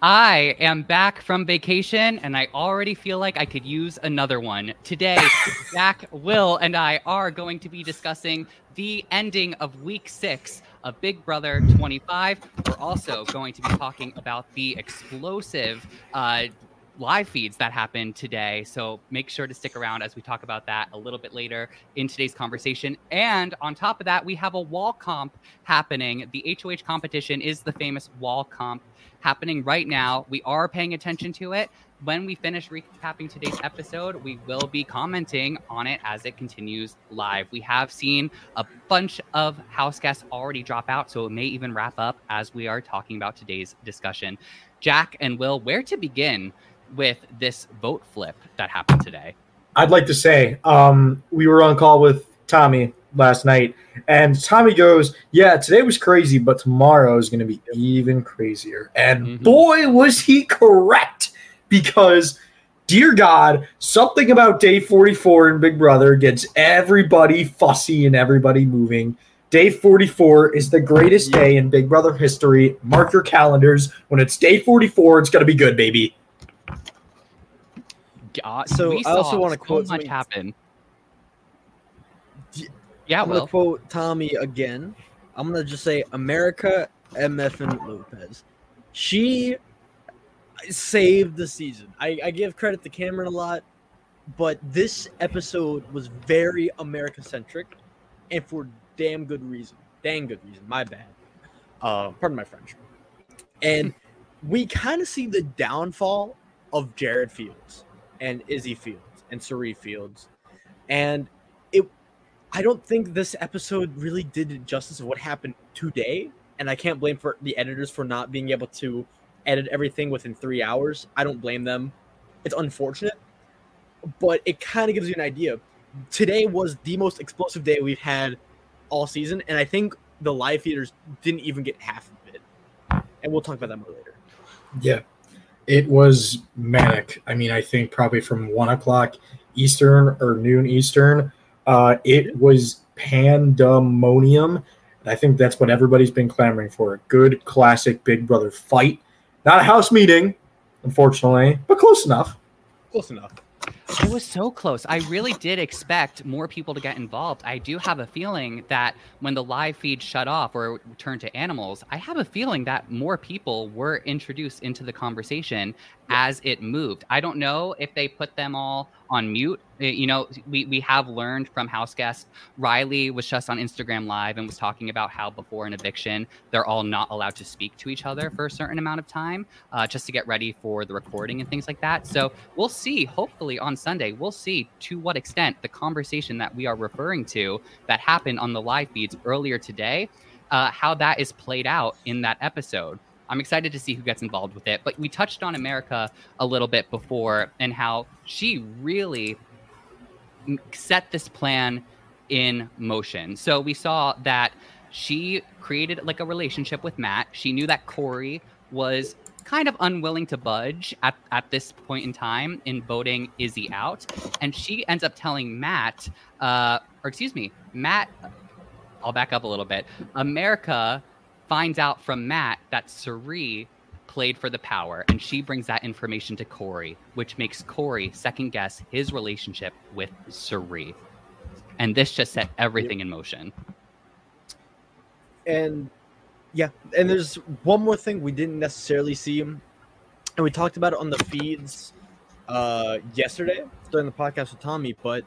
I am back from vacation and I already feel like I could use another one. Today, Jack, Will, and I are going to be discussing the ending of week six of Big Brother 25. We're also going to be talking about the explosive uh, live feeds that happened today. So make sure to stick around as we talk about that a little bit later in today's conversation. And on top of that, we have a wall comp happening. The HOH competition is the famous wall comp happening right now. We are paying attention to it. When we finish recapping today's episode, we will be commenting on it as it continues live. We have seen a bunch of house guests already drop out, so it may even wrap up as we are talking about today's discussion. Jack and Will, where to begin with this vote flip that happened today? I'd like to say um, we were on call with Tommy last night, and Tommy goes, "Yeah, today was crazy, but tomorrow is going to be even crazier." And mm-hmm. boy, was he correct because. Dear God, something about day 44 in Big Brother gets everybody fussy and everybody moving. Day 44 is the greatest day in Big Brother history. Mark your calendars. When it's day 44, it's going to be good, baby. God, so I also want to quote so much happen. Yeah, I'm gonna quote Tommy again. I'm gonna just say America MF and Lopez. She saved the season. I, I give credit to Cameron a lot, but this episode was very America centric, and for damn good reason. Damn good reason. My bad. Uh, pardon my French. And we kind of see the downfall of Jared Fields and Izzy Fields and Cirie Fields, and I don't think this episode really did justice of what happened today, and I can't blame for the editors for not being able to edit everything within three hours. I don't blame them. It's unfortunate, but it kind of gives you an idea. Today was the most explosive day we've had all season, and I think the live feeders didn't even get half of it. And we'll talk about that more later. Yeah, it was manic. I mean, I think probably from one o'clock Eastern or noon Eastern uh, it was pandemonium. I think that's what everybody's been clamoring for. A good classic Big Brother fight. Not a house meeting, unfortunately, but close enough. Close enough. It was so close. I really did expect more people to get involved. I do have a feeling that when the live feed shut off or turned to animals, I have a feeling that more people were introduced into the conversation as it moved. I don't know if they put them all on mute. You know, we, we have learned from house guests. Reilly was just on Instagram Live and was talking about how before an eviction, they're all not allowed to speak to each other for a certain amount of time uh, just to get ready for the recording and things like that. So we'll see, hopefully on Sunday, we'll see to what extent the conversation that we are referring to that happened on the live feeds earlier today, uh, how that is played out in that episode. I'm excited to see who gets involved with it. But we touched on America a little bit before and how she really set this plan in motion. So we saw that she created like a relationship with Matt. She knew that Corey was kind of unwilling to budge at, at this point in time in voting Izzy out. And she ends up telling Matt, uh, or excuse me, Matt, I'll back up a little bit. America finds out from Matt that Cirie played for the power, and she brings that information to Corey, which makes Corey second guess his relationship with Cirie. And this just set everything in motion. And yeah, and there's one more thing we didn't necessarily see, and we talked about it on the feeds uh, yesterday during the podcast with Tommy. But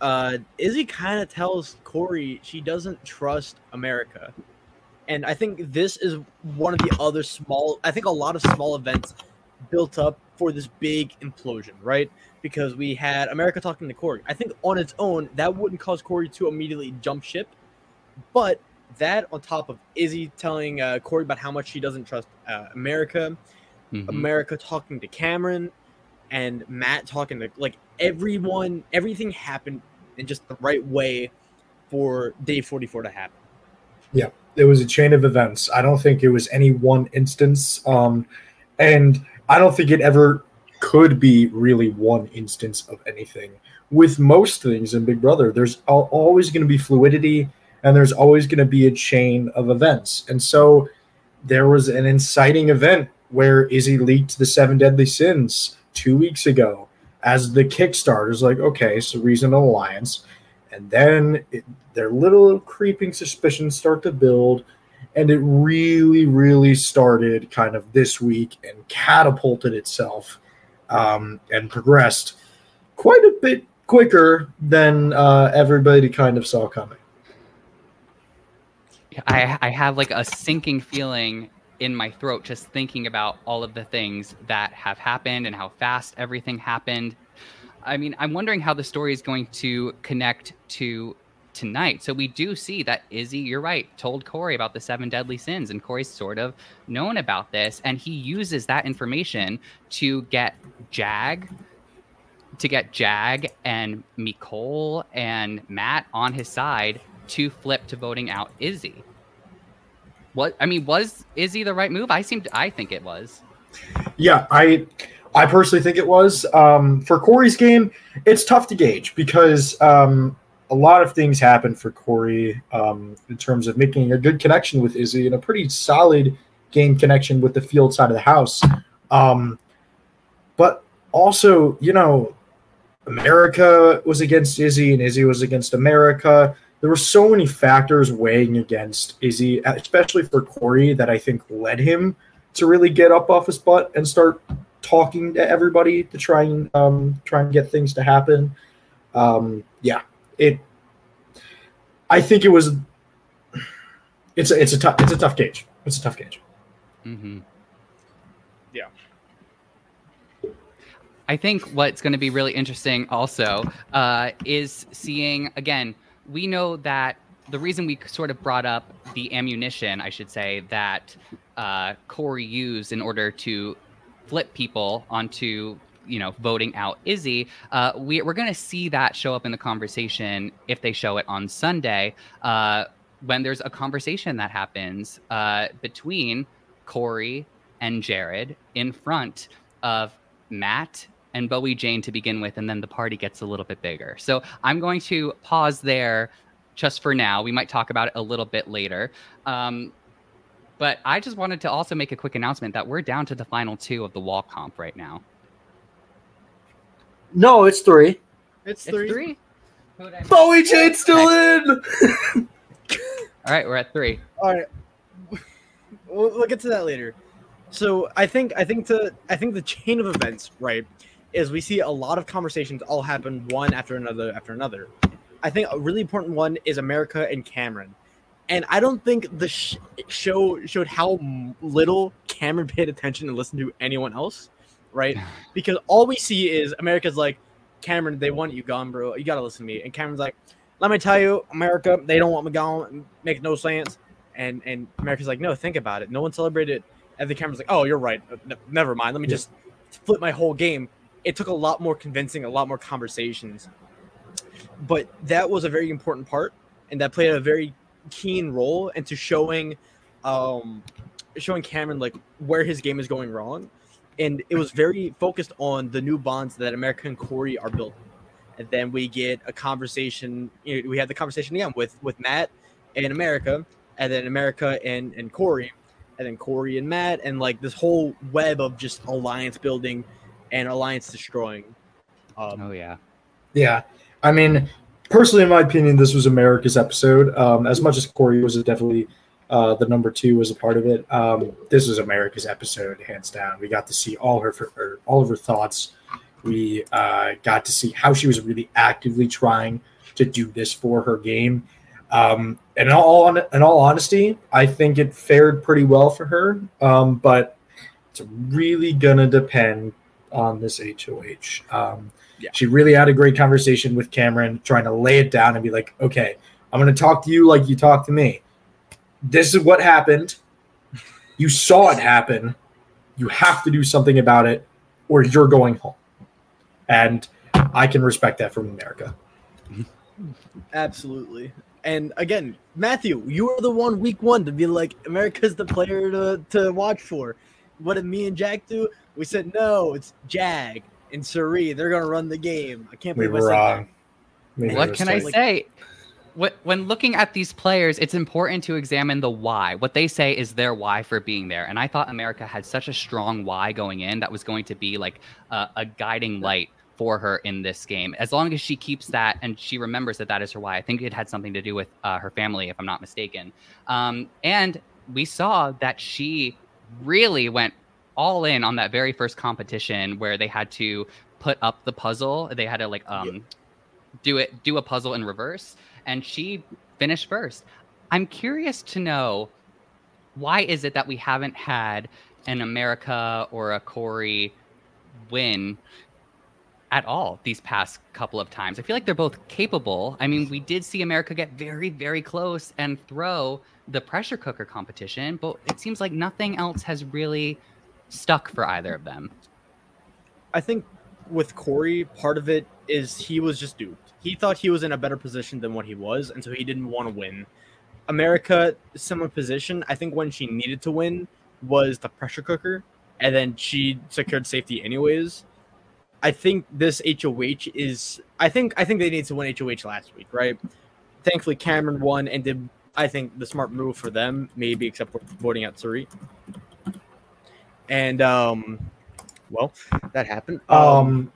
uh, Izzy kind of tells Corey she doesn't trust America, and I think this is one of the other small. I think a lot of small events built up for this big implosion, right? Because we had America talking to Corey. I think on its own that wouldn't cause Corey to immediately jump ship, but that on top of Izzy telling uh, Cory about how much she doesn't trust uh, America, Mhm. America talking to Cameron, and Matt talking to like everyone, everything happened in just the right way for day 44 to happen. Yeah, it was a chain of events. I don't think it was any one instance. Um, and I don't think it ever could be really one instance of anything. With most things in Big Brother, there's always going to be fluidity and there's always going to be a chain of events. And so there was an inciting event where Izzy leaked the seven deadly sins two weeks ago as the kickstart is like, okay, so reason alliance. And then it, their little creeping suspicions start to build and it really really started kind of this week and catapulted itself um, and progressed quite a bit quicker than uh, everybody kind of saw coming I, I have like a sinking feeling in my throat just thinking about all of the things that have happened and how fast everything happened. I mean, I'm wondering how the story is going to connect to tonight. So we do see that Izzy, you're right, told Corey about the seven deadly sins, and Corey's sort of known about this, and he uses that information to get Jag, to get Jag and Mecole and Matt on his side to flip to voting out Izzy. What I mean, was Izzy the right move? I seemed I think it was. yeah i i personally think it was um, for corey's game it's tough to gauge because um, a lot of things happened for corey um, in terms of making a good connection with izzy and a pretty solid game connection with the field side of the house um, but also you know america was against izzy and izzy was against america there were so many factors weighing against izzy especially for corey that i think led him to really get up off his butt and start talking to everybody to try and um, try and get things to happen. Um, yeah, it. I think it was. It's a, it's a tough it's a tough gauge. It's a tough gauge. Mm-hmm. Yeah. I think what's going to be really interesting also uh, is seeing again. We know that the reason we sort of brought up the ammunition, I should say, that uh, Corey used in order to flip people onto you know voting out Izzy. Uh, we, we're going to see that show up in the conversation if they show it on Sunday. Uh, when there's a conversation that happens uh, between Corey and Jared in front of Matt and Bowie Jane to begin with, and then the party gets a little bit bigger. So I'm going to pause there just for now. We might talk about it a little bit later. Um, but I just wanted to also make a quick announcement that we're down to the final two of the wall comp right now. No, it's three. It's It's three. three. Bowie Jane's still in. All right, we're at three. All right, we'll, we'll get to that later. So I think I think to I think the chain of events right is we see a lot of conversations all happen one after another after another. I think a really important one is America and Cameron, and I don't think the sh- show showed how little Cameron paid attention and listened to anyone else, right? Because all we see is America's like, Cameron, they want you gone, bro. You gotta listen to me. And Cameron's like, let me tell you, America, they don't want me gone. Makes no sense. And and America's like, no, think about it. No one celebrated. And the Cameron's like, oh, you're right. Never mind. Let me Yeah. just flip my whole game. It took a lot more convincing, a lot more conversations. But that was a very important part, and that played a very keen role into showing, um, showing Cameron like where his game is going wrong, and it was very focused on the new bonds that America and Corey are building. And then we get a conversation. You know, we had the conversation again with with Matt and America, and then America and and Corey, and then Corey and Matt, and like this whole web of just alliance building and alliance destroying. Um, Oh yeah. Yeah, I mean, personally, in my opinion, this was America's episode. Um, as much as Corey was definitely uh, the number two was a part of it. Um, this was America's episode, hands down. We got to see all her, her all of her thoughts. We uh, got to see how she was really actively trying to do this for her game. Um, and in all in all honesty, I think it fared pretty well for her. Um, but it's really gonna depend on this HOH. Um, Yeah. She really had a great conversation with Cameron, trying to lay it down and be like, "Okay, I'm gonna talk to you like you talk to me. This is what happened. You saw it happen. You have to do something about it, or you're going home." And I can respect that from America. Absolutely. And again, Matthew, you were the one week one to be like, America's the player to, to watch for. What did me and Jack do? We said, no, it's Jag and Cirie. They're going to run the game. I can't We believe were wrong. We What can I straight. say? When looking at these players, it's important to examine the why. What they say is their why for being there. And I thought America had such a strong why going in that was going to be like a, a guiding light for her in this game. As long as she keeps that and she remembers that that is her why, I think it had something to do with uh, her family, if I'm not mistaken. Um, and we saw that she really went all in on that very first competition where they had to put up the puzzle. They had to like um, do it, do a puzzle in reverse, and she finished first. I'm curious to know why is it that we haven't had an America or a Corey win at all these past couple of times. I feel like they're both capable. I mean, we did see America get very, very close and throw the pressure cooker competition, but it seems like nothing else has really stuck for either of them. I think with Corey, part of it is he was just duped. He thought he was in a better position than what he was, and so he didn't want to win. America, similar position. I think when she needed to win was the pressure cooker, and then she secured safety anyways. I think this HOH is. I think I think they need to win HOH last week, right? Thankfully, Cameron won and did. I think the smart move for them, maybe except for voting out Cirie. And um, well, that happened. Um,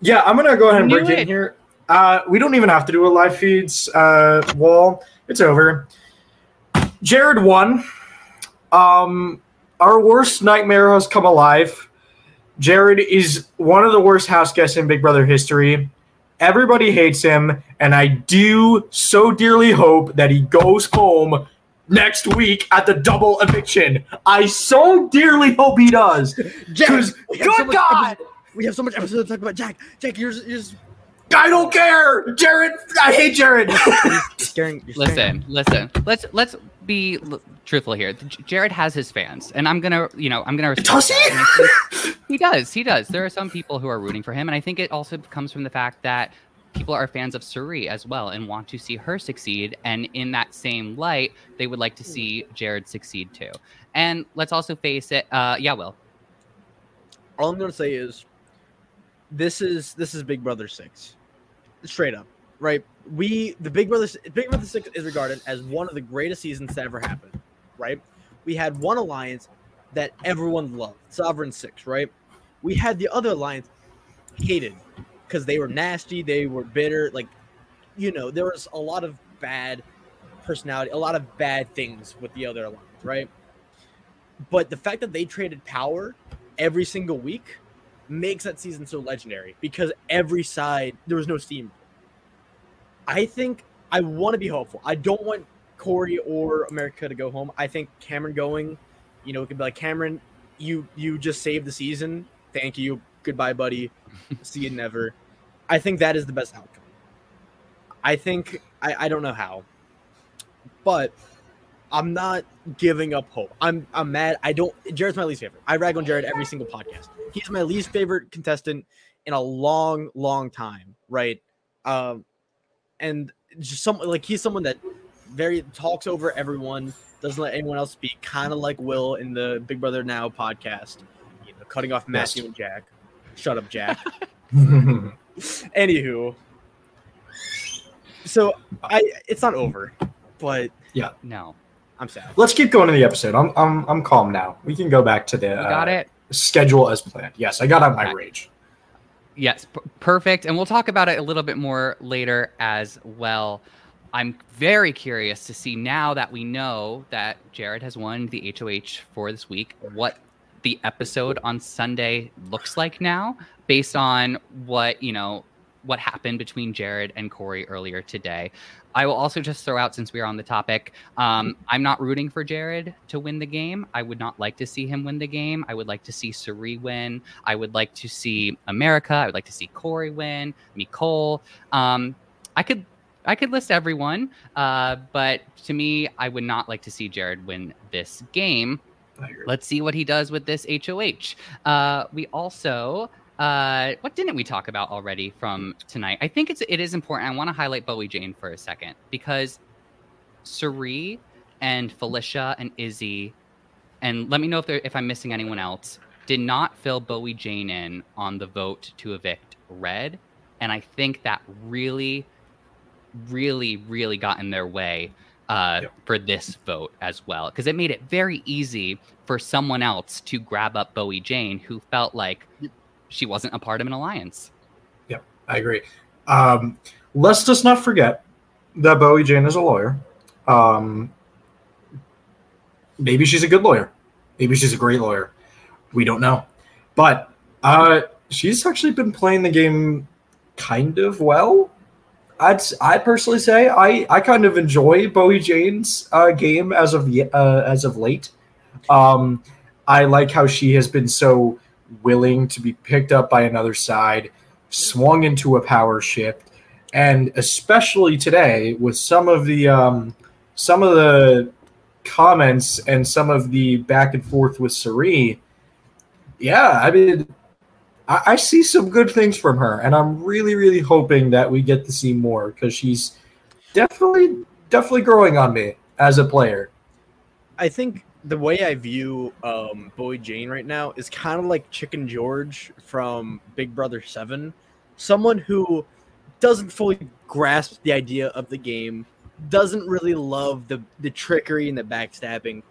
yeah, I'm gonna go ahead and Knew break in here. Uh, we don't even have to do a live feeds uh, wall. It's over. Jared won. Um, our worst nightmare has come alive. Jared is one of the worst house guests in Big Brother history. Everybody hates him, and I do so dearly hope that he goes home next week at the double eviction. I so dearly hope he does. Jack, Because, we have so good much God! episode- we have so much episode to talk about. Jack, Jack, you're, you're just I don't care, Jared. I hate Jared. scaring. You're scaring Listen, listen. Let's let's be l- truthful here. J- Jared has his fans, and I'm gonna, you know, I'm gonna. respect Does he? that. And I think- he does. He does. There are some people who are rooting for him, and I think it also comes from the fact that people are fans of Cirie as well and want to see her succeed. And in that same light, they would like to see Jared succeed too. And let's also face it. Uh, yeah, Will. All I'm gonna say is, this is this is Big Brother Six, straight up, right? We the Big Brother Big Brother Six is regarded as one of the greatest seasons to ever happen, right? We had one alliance that everyone loved, Sovereign Six, right? We had the other alliance hated because they were nasty, they were bitter, like you know, there was a lot of bad personality, a lot of bad things with the other alliance, right? But the fact that they traded power every single week makes that season so legendary because every side there was no steam. I think I want to be hopeful. I don't want Corey or America to go home. I think Cameron going, you know, it could be like Cameron, you you just saved the season. Thank you. Goodbye, buddy. See you never. I think that is the best outcome. I think I, I don't know how, but I'm not giving up hope. I'm I'm mad. I don't. Jared's my least favorite. I rag on Jared every single podcast. He's my least favorite contestant in a long, long time. Right. Um, and just some like he's someone that very talks over everyone, doesn't let anyone else speak, kind of like Will in the Big Brother Now podcast, you know, cutting off Matthew Yes. and Jack. Shut up, Jack. Anywho, so I it's not over, but yeah, No, I'm sad. Let's keep going to the episode. I'm I'm I'm calm now. We can go back to the you got uh, it. schedule as planned. Yes, I got out my Okay. rage. Yes, p- perfect. And we'll talk about it a little bit more later as well. I'm very curious to see now that we know that Jared has won the HOH for this week, what the episode on Sunday looks like now, based on what, you know, what happened between Jared and Corey earlier today. I will also just throw out, since we are on the topic, um, I'm not rooting for Jared to win the game. I would not like to see him win the game. I would like to see Cirie win. I would like to see America. I would like to see Corey win, Mecole. Um, I could I could list everyone, uh, but to me, I would not like to see Jared win this game. Let's see what he does with this HOH. Uh, we also, uh, what didn't we talk about already from tonight? I think it's it is important. I want to highlight Bowie Jane for a second because Cirie and Felicia and Izzy, and let me know if if I'm missing anyone else, did not fill Bowie Jane in on the vote to evict Red, and I think that really, really, really got in their way uh, Yep. for this vote as well because it made it very easy for someone else to grab up Bowie Jane who felt like she wasn't a part of an alliance. Yep, I agree. Um, let's just not forget that Bowie Jane is a lawyer. Um, maybe she's a good lawyer. Maybe she's a great lawyer. We don't know. But uh, she's actually been playing the game kind of well. I'd I personally say I, I kind of enjoy Bowie Jane's uh, game as of uh, as of late. Um, I like how she has been so willing to be picked up by another side, swung into a power shift, and especially today with some of the um, some of the comments and some of the back and forth with Cirie. Yeah, I mean, I, I see some good things from her, and I'm really, really hoping that we get to see more because she's definitely, definitely growing on me as a player. I think the way I view um, Bowie Jane right now is kind of like Chicken George from Big Brother 7. Someone who doesn't fully grasp the idea of the game, doesn't really love the, the trickery and the backstabbing,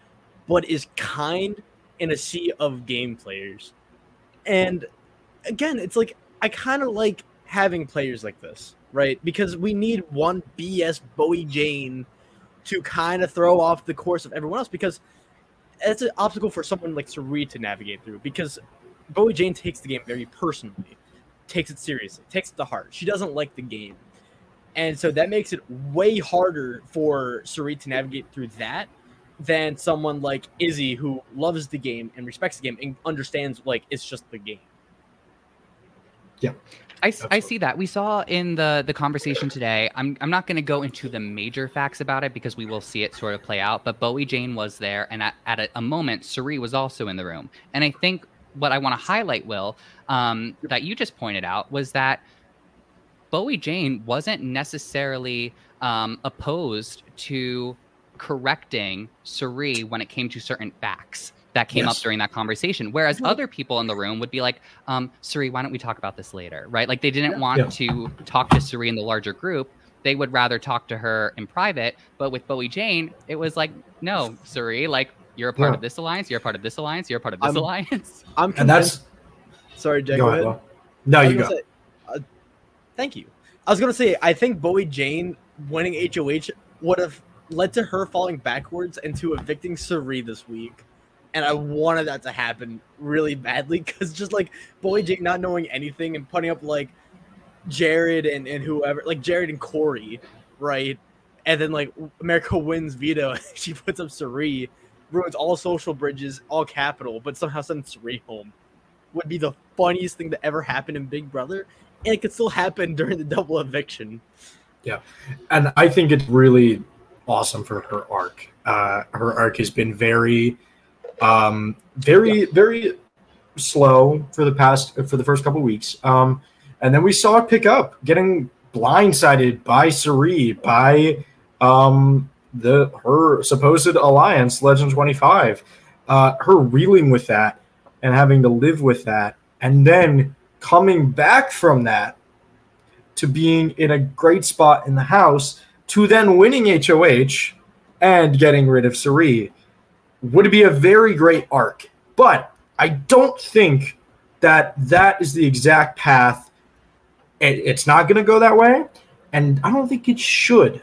but is kind in a sea of game players. And again, it's like I kind of like having players like this, right? Because we need one BS Bowie Jane to kind of throw off the course of everyone else because it's an obstacle for someone like Cirie to navigate through because Bowie Jane takes the game very personally, takes it seriously, takes it to heart. She doesn't like the game. And so that makes it way harder for Cirie to navigate through that than someone like Izzy who loves the game and respects the game and understands like it's just the game. I, s- I Absolutely. see that. We saw in the the conversation today. I'm I'm not going to go into the major facts about it because we will see it sort of play out. But Bowie Jane was there, and at, at a, a moment, Cirie was also in the room. And I think what I want to highlight, Will, um, that you just pointed out, was that Bowie Jane wasn't necessarily um, opposed to correcting Cirie when it came to certain facts that came Yes. up during that conversation. Whereas other people in the room would be like, um, Cirie, why don't we talk about this later? Right? Like they didn't want Yeah. to talk to Cirie in the larger group. They would rather talk to her in private. But with Bowie Jane, it was like, no, Cirie, like you're a part Yeah. of this alliance, you're a part of this alliance, you're a part of this I'm- alliance. I'm And that's sorry, Jack. go Go ahead. ahead. No, you go. say, uh, thank you. I was gonna say I think Bowie Jane winning HOH would have led to her falling backwards into evicting Cirie this week, and I wanted that to happen really badly because just like Bowie Jane not knowing anything and putting up like Jared and and whoever like Jared and Corey, right? And then like America wins veto, she puts up Cirie, ruins all social bridges, all capital, but somehow sends Cirie home. Would be the funniest thing that ever happened in Big Brother, and it could still happen during the double eviction. Yeah, and I think it's really awesome for her arc. Uh, her arc has been very, um, very, very slow for the past for the first couple weeks, um, and then we saw it pick up, getting blindsided by Cirie, by um, the her supposed alliance, Legend 25, uh, her reeling with that and having to live with that, and then coming back from that to being in a great spot in the house to then winning HOH and getting rid of Cirie would be a very great arc. But I don't think that that is the exact path. It, it's not going to go that way, and I don't think it should.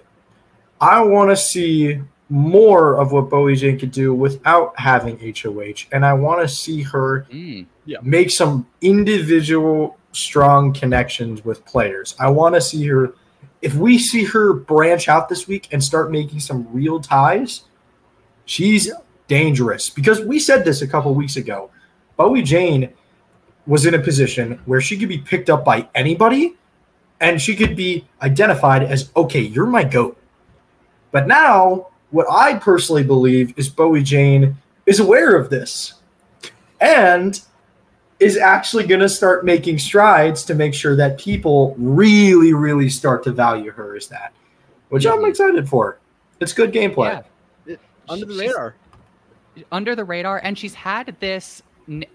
I want to see more of what Bowie Jane could do without having HOH, and I want to see her Mm. make some individual strong connections with players. I want to see her. If we see her branch out this week and start making some real ties, she's dangerous. Because we said this a couple weeks ago. Bowie Jane was in a position where she could be picked up by anybody and she could be identified as, okay, you're my goat. But now, what I personally believe is Bowie Jane is aware of this and is actually going to start making strides to make sure that people really, really start to value her as that, which I'm mm-hmm. excited for. It's good gameplay. Yeah. Under the radar. Under the radar and she's had this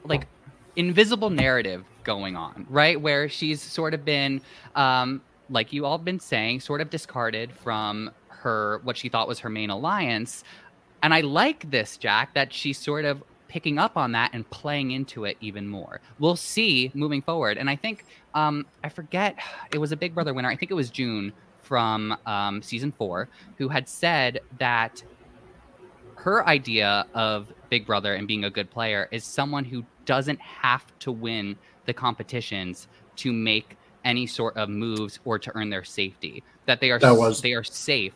like invisible narrative going on right? Where she's sort of been um like you all been saying sort of discarded from her what she thought was her main alliance. And i like this jack that she's sort of picking up on that and playing into it even more. We'll see moving forward. And i think um i forget it was a big brother winner. I think it was june from um, season four who had said that her idea of Big Brother and being a good player is someone who doesn't have to win the competitions to make any sort of moves or to earn their safety. That they are That was- they are safe.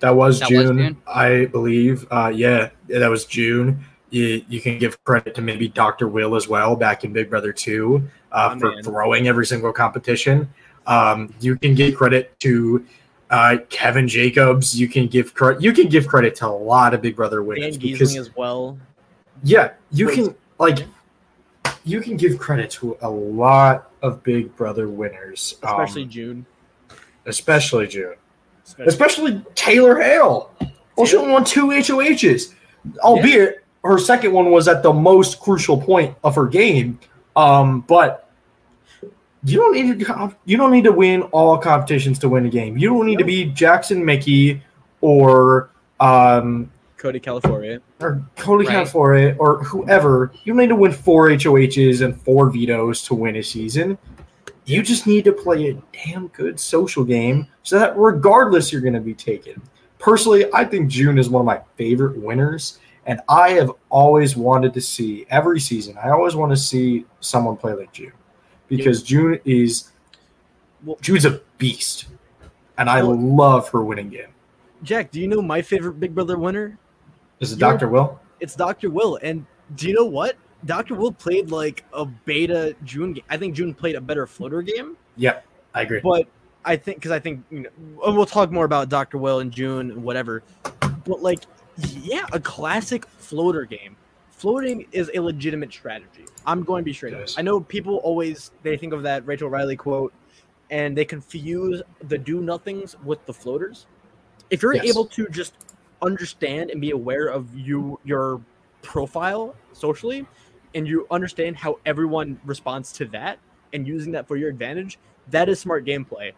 That was That was June, June? I believe. Uh, yeah, that was June. You, you can give credit to maybe Dr. Will as well back in Big Brother 2 uh, My for man. throwing every single competition. Um, you can give credit to uh, Kevin Jacobs. You can give credit. You can give credit to a lot of Big Brother Dan winners because Gheesling as well. yeah, you Wait. can like you can give credit to a lot of Big Brother winners, um, Especially June. especially June. Especially, especially Taylor Hale. Well, she only won two HOHs, albeit her second one was at the most crucial point of her game. Um, but you don't need to you don't need to win all competitions to win a game. You don't need to be Jackson Michie or um, Cody Calafiore. or Cody Right. Calafiore or whoever. You don't need to win four HOHs and four vetoes to win a season. You just need to play a damn good social game so that regardless you're going to be taken. Personally, I think June is one of my favorite winners, and I have always wanted to see every season. I always want to see someone play like June because June is June's a beast, and I love her winning game. Jack, do you know my favorite Big Brother winner? Is it You're- Doctor Will? It's Dr. Will. And do you know what? Dr. Will played like a beta June game. I think June played a better floater game, Yep, I agree. but I think because I think you know, we'll talk more about Dr. Will and June and whatever. But like, yeah, a classic floater game. Floating is a legitimate strategy. I'm going to be straight up. I know people always they think of that Rachel Reilly quote, and they confuse the do nothings with the floaters. If you're Yes. able to just understand and be aware of you your profile socially, and you understand how everyone responds to that, and using that for your advantage, that is smart gameplay.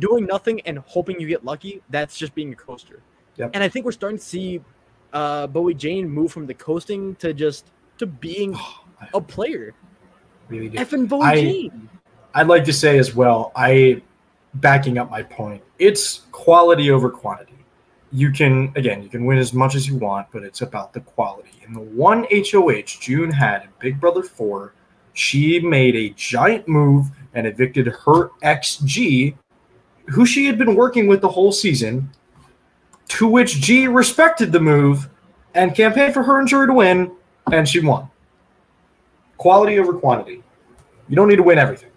Doing nothing and hoping you get lucky, that's just being a coaster. Yep. And I think we're starting to see uh, Bowie Jane move from the coasting to just to being a player. really. Effing Bowie I- Jane. I'd like to say as well, I backing up my point. It's quality over quantity. You can again, you can win as much as you want, but it's about the quality. In the one HOH June had in Big Brother 4, she made a giant move and evicted her XG, who she had been working with the whole season, to which G respected the move and campaigned for her and Jury to win, and she won. Quality over quantity. You don't need to win everything.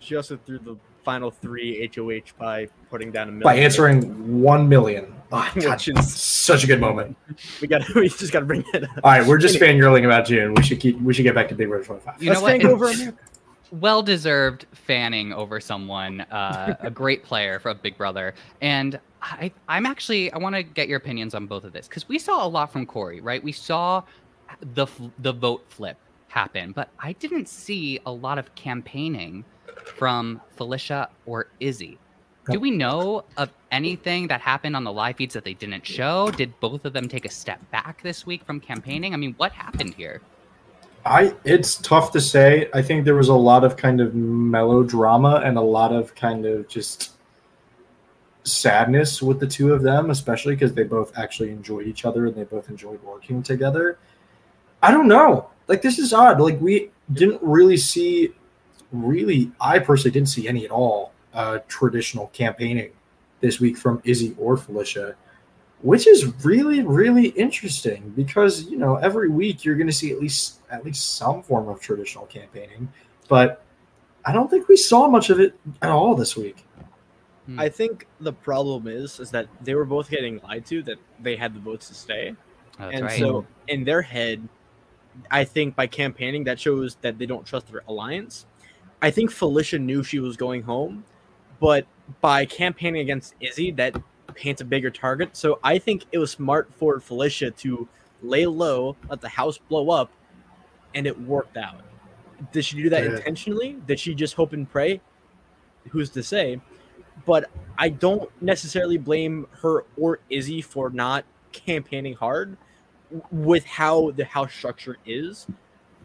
She also threw the final three HOH by putting down a million. by answering one million. Oh, God, is- such a good moment. We got. We just got to bring it up. All right, we're just fangirling about June. We should keep. We should get back to Big Brother 25. You Let's know what? over America. well deserved fanning over someone, uh, a great player for Big Brother. And I, I'm actually I want to get your opinions on both of this because we saw a lot from Corey, right? We saw the the vote flip happen, but I didn't see a lot of campaigning from Felicia or Izzy. Do we know of anything that happened on the live feeds that they didn't show? Did both of them take a step back this week from campaigning? I mean, what happened here? I it's tough to say. I think there was a lot of kind of melodrama and a lot of kind of just sadness with the two of them, especially because they both actually enjoy each other and they both enjoyed working together. I don't know. Like this is odd. Like we didn't really see really I personally didn't see any at all uh traditional campaigning this week from Izzy or Felicia which is really really interesting because you know every week you're going to see at least at least some form of traditional campaigning but i don't think we saw much of it at all this week Hmm. I think the problem is is that they were both getting lied to that they had the votes to stay. That's and right. so in their head, I think by campaigning that shows that they don't trust their alliance. I think Felicia knew she was going home, but by campaigning against Izzy, that paints a bigger target. So I think it was smart for Felicia to lay low, let the house blow up, and it worked out. Did she do that Yeah. intentionally? Did she just hope and pray? Who's to say? But I don't necessarily blame her or Izzy for not campaigning hard with how the house structure is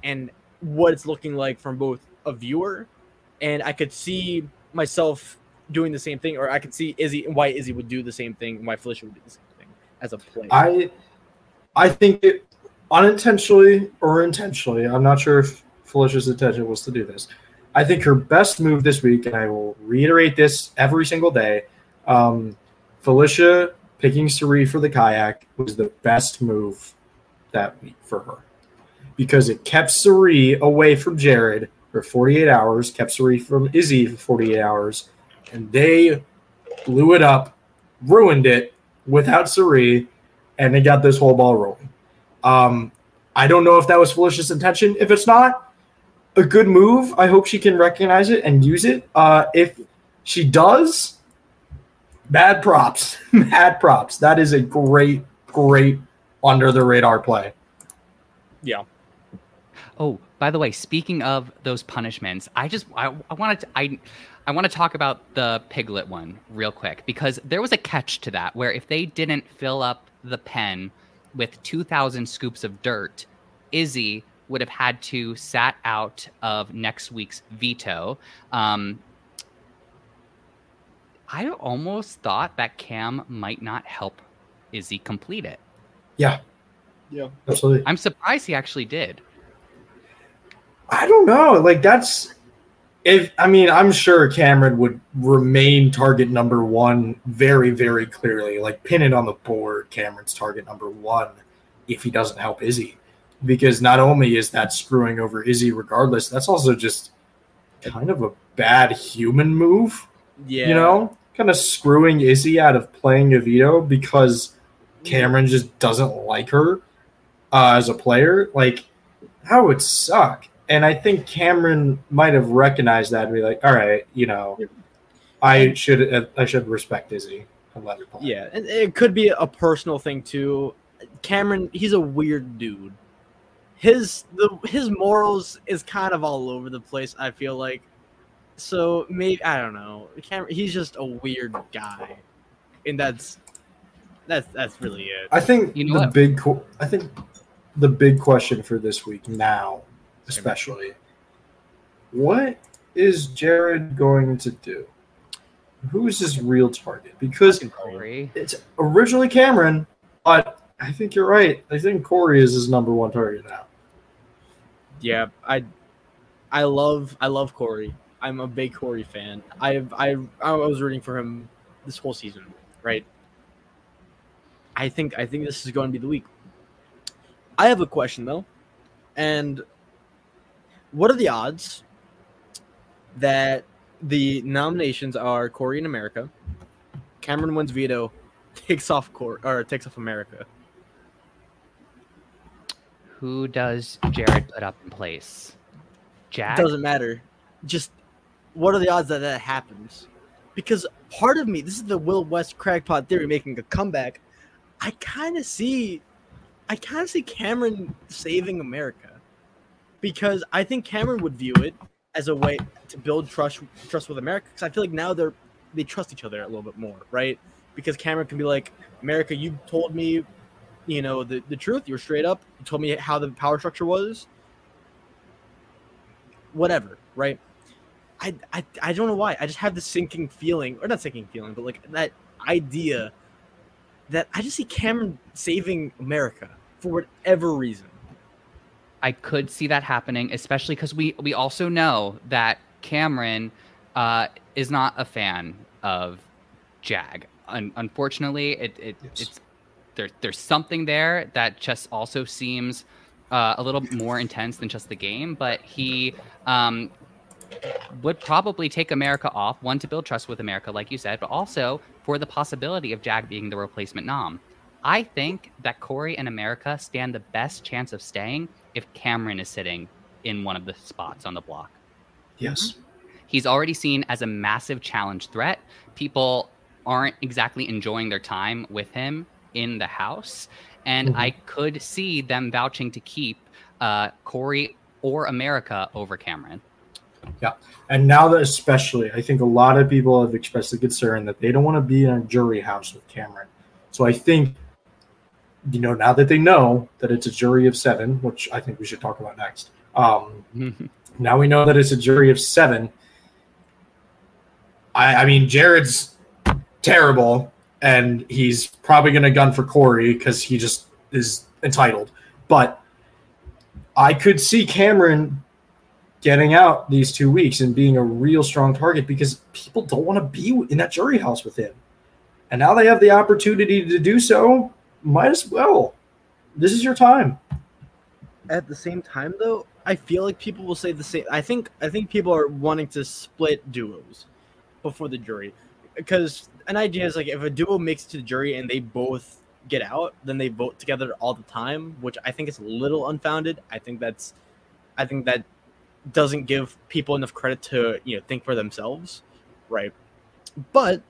and what it's looking like from both a viewer and I could see myself doing the same thing, or I could see Izzy and why Izzy would do the same thing, why Felicia would do the same thing as a player. i i think it unintentionally or intentionally i'm not sure if felicia's intention was to do this i think her best move this week and i will reiterate this every single day um, felicia picking Cirie for the kayak was the best move that week for her because it kept Cirie away from Jared for 48 hours, kept Cirie from Izzy for 48 hours, and they blew it up, ruined it without Cirie, and they got this whole ball rolling. Um, I don't know if that was Felicia's intention. If it's not a good move, I hope she can recognize it and use it. Uh, if she does, bad props. Mad props. That is a great, great under the radar play. yeah, Oh, by the way, speaking of those punishments, I just I, I wanted to I I want to talk about the piglet one real quick because there was a catch to that where if they didn't fill up the pen with 2000 scoops of dirt, Izzy would have had to sat out of next week's veto. Um I almost thought that Cam might not help Izzy complete it. Yeah. Yeah. Absolutely. I'm surprised he actually did. I don't know. Like that's if I mean I'm sure Cameron would remain target number one very very clearly. Like pin it on the board. Cameron's target number one if he doesn't help Izzy, because not only is that screwing over Izzy regardless, that's also just kind of a bad human move. yeah. You know, kind of screwing Izzy out of playing Evito because Cameron just doesn't like her uh, as a player. Like that would suck. And I think Cameron might have recognized that and be like, all right, you know, I should I should respect Izzy and let her play. Yeah, and it could be a personal thing too. Cameron, he's a weird dude. His the his morals is kind of all over the place. I feel like, so maybe I don't know. Cameron, he's just a weird guy, and that's that's that's really it. I think You know the what? big co- I think the big question for this week now, especially, what is Jared going to do? Who is his real target? Because it's originally Cameron, but I think you're right. I think Corey is his number one target now. Yeah, I I love I love Corey. I'm a big Corey fan. I've I I was rooting for him this whole season, right? I think I think this is going to be the week. I have a question though, and what are the odds that the nominations are Corey in America, Cameron wins veto, takes off Cor or takes off America? Who does Jared put up in place? Jack? doesn't matter. Just what are the odds that that happens? because part of me, this is the Will West crackpot theory making a comeback. I kind of see, I kind of see Cameron saving America, because I think Cameron would view it as a way to build trust trust with America. Because I feel like now they're they trust each other a little bit more, right? Because Cameron can be like, America, you told me, you know, the, the truth. You were straight up. You told me how the power structure was. Whatever, right? I, I, I don't know why. I just have this sinking feeling, or not sinking feeling, but like that idea that I just see Cameron saving America for whatever reason. I could see that happening, especially because we we also know that Cameron uh, is not a fan of Jag. Un- unfortunately, it, it Yes. it's there. There's something there that just also seems uh, a little more intense than just the game. But he um, would probably take America off one to build trust with America, like you said, but also for the possibility of Jag being the replacement nom. I think that Cory and America stand the best chance of staying if Cameron is sitting in one of the spots on the block. Yes. He's already seen as a massive challenge threat. People aren't exactly enjoying their time with him in the house. And Mhm. I could see them vouching to keep uh, Cory or America over Cameron. Yeah, and now that especially, I think a lot of people have expressed the concern that they don't want to be in a jury house with Cameron. So I think, you know, now that they know that it's a jury of seven, which I think we should talk about next. Um, now we know that it's a jury of seven. I, I mean, Jared's terrible, and he's probably going to gun for Cory because he just is entitled. But I could see Cameron getting out these two weeks and being a real strong target because people don't want to be in that jury house with him. And now they have the opportunity to do so. Might as well. This is your time. At the same time, though, I feel like people will say the same. I think I think people are wanting to split duos before the jury because an idea is like if a duo makes it to the jury and they both get out, then they vote together all the time, which I think is a little unfounded. I think that's, I think that doesn't give people enough credit to you know think for themselves, right? But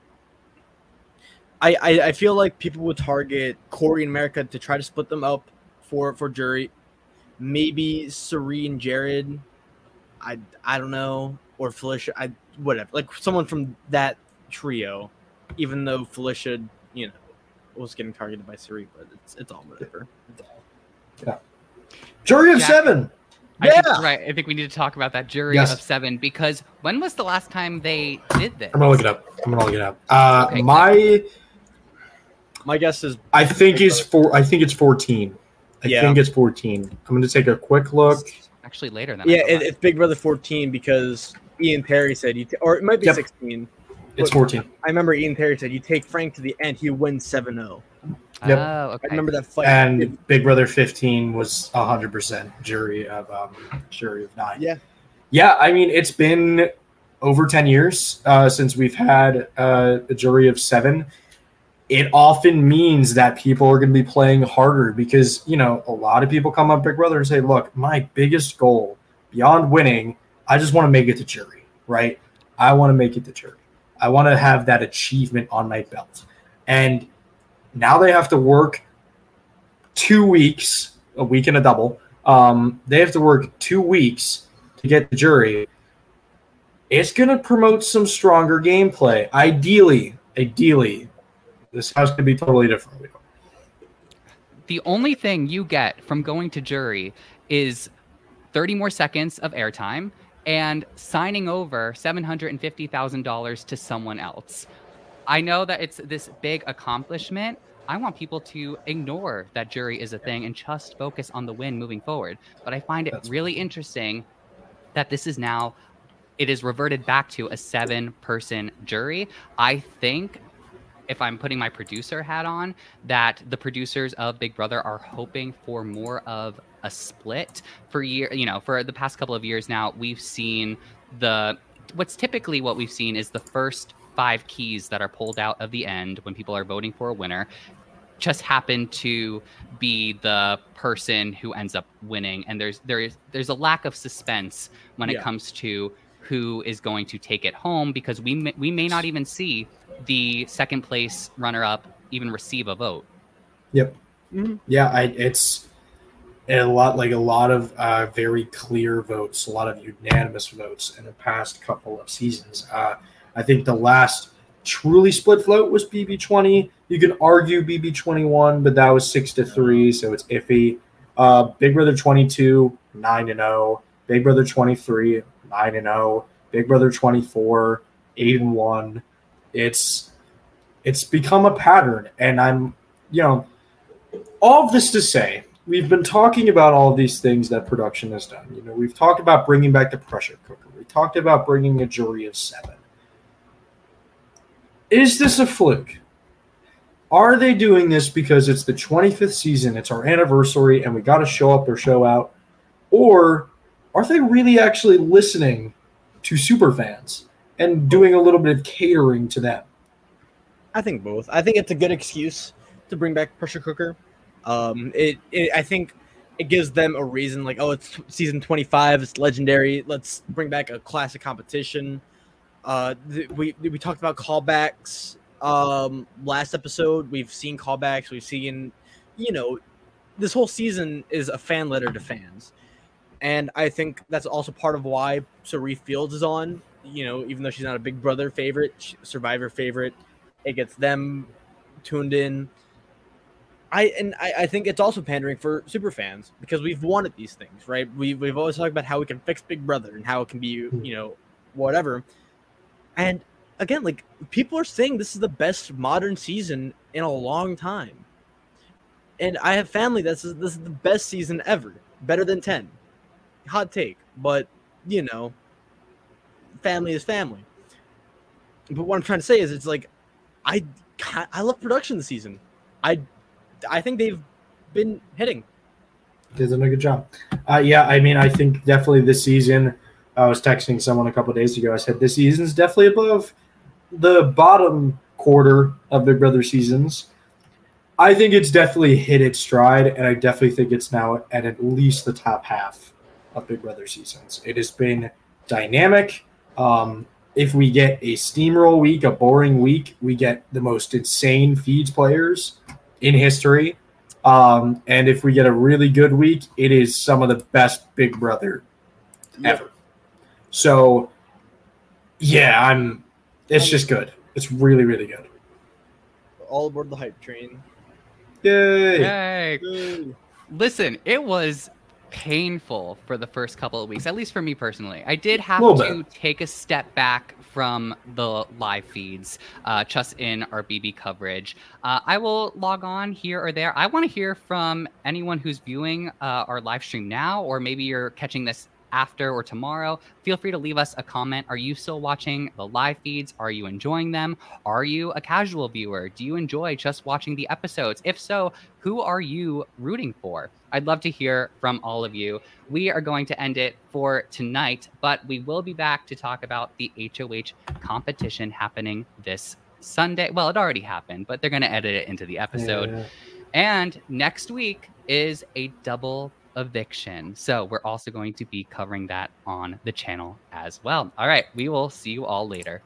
I I, I feel like people would target Cory and America to try to split them up for for jury. Maybe and Jared. I I don't know or Felicia. I whatever like someone from that trio. Even though Felicia, you know, was getting targeted by Cirie, but it's it's all whatever. It's all. Jury of Jack- seven. I think Yeah. right. I think we need to talk about that jury Yes. of seven because when was the last time they did this? I'm gonna look it up. I'm gonna look it up. Uh, Okay. my My guess is I think is four. I think it's 14. I Yeah. think it's 14. I'm gonna take a quick look. Actually, later than yeah, it, it's Big Brother 14 because Ian Terry said you, t- or it might be Yep. 16. It's 14. I remember Ian Terry said you take Frank to the end, he wins 7-0. Yep. Oh, okay. I remember that fight. And Big Brother 15 was 100% jury of um, jury of nine. Yeah. Yeah, I mean it's been over 10 years uh, since we've had uh, a jury of seven. It often means that people are going to be playing harder because you know a lot of people come on Big Brother and say, "Look, my biggest goal beyond winning, I just want to make it to jury, right? I want to make it to jury. I want to have that achievement on my belt." And now they have to work two weeks, a week and a double. Um, they have to work two weeks to get the jury. It's going to promote some stronger gameplay. Ideally, ideally, this house could be totally different. The only thing you get from going to jury is 30 more seconds of airtime and signing over $750,000 to someone else. I know that it's this big accomplishment. I want people to ignore that jury is a thing and just focus on the win moving forward. But I find it That's- really interesting that this is now it is reverted back to a seven person jury. I think if I'm putting my producer hat on, that the producers of Big Brother are hoping for more of a split for year. You know, for the past couple of years now, we've seen the what's typically what we've seen is the first five keys that are pulled out of the end when people are voting for a winner just happen to be the person who ends up winning and there's there is there's a lack of suspense when Yeah. it comes to who is going to take it home because we may, we may not even see the second place runner up even receive a vote. Yep. Mm-hmm. Yeah, I, it's a lot like a lot of uh, very clear votes, a lot of unanimous votes in the past couple of seasons. Uh, I think the last truly split vote was BB20. You can argue BB21, but that was six to three, so it's iffy. Uh, Big Brother 22, nine and zero. Big Brother 23, nine and zero. Big Brother 24, eight and one. It's it's become a pattern, and I'm you know all of this to say we've been talking about all these things that production has done. You know, we've talked about bringing back the pressure cooker. We talked about bringing a jury of seven. Is this a fluke? Are they doing this because it's the 25th season, it's our anniversary, and we got to show up or show out? Or are they really actually listening to super fans and doing a little bit of catering to them? I think both. I think it's a good excuse to bring back pressure cooker um, it, it I think it gives them a reason like oh it's season 25 it's legendary let's bring back a classic competition. Uh th- we we talked about callbacks um last episode we've seen callbacks we've seen you know this whole season is a fan letter to fans. And i think that's also part of why Cirie Fields is on you know even though she's not a big brother favorite survivor favorite it gets them tuned in I and I, I, think it's also pandering for super fans because we've wanted these things, right? We we've always talked about how we can fix Big Brother and how it can be, you know, whatever. And again, like people are saying this is the best modern season in a long time. And I have family that's this is the best season ever, better than 10. Hot take, but you know, family is family. But what I'm trying to say is it's like I I love production this season. I I think they've been hitting. Did a good job. Uh, yeah, I mean, I think definitely this season. I was texting someone a couple days ago. I said this season's definitely above the bottom quarter of Big Brother seasons. I think it's definitely hit its stride, and I definitely think it's now at at least the top half of Big Brother seasons. It has been dynamic. Um, if we get a steamroll week, a boring week, we get the most insane feeds players in history. Um, and if we get a really good week, it is some of the best Big Brother yep. ever. So, yeah, I'm. It's just good. It's really, really good. All aboard the hype train. Yay! Yay! Yay. Listen, it was painful for the first couple of weeks, at least for me personally. I did have to bit. take a step back from the live feeds, uh, just in our BB coverage. Uh, I will log on here or there. I want to hear from anyone who's viewing uh, our live stream now, or maybe you're catching this after or tomorrow, feel free to leave us a comment. Are you still watching the live feeds? Are you enjoying them? Are you a casual viewer? Do you enjoy just watching the episodes? If so, who are you rooting for? I'd love to hear from all of you. We are going to end it for tonight, but we will be back to talk about the HOH competition happening this Sunday. Well, it already happened, but they're going to edit it into the episode. Yeah. And next week is a double eviction. So we're also going to be covering that on the channel as well. All right, we will see you all later.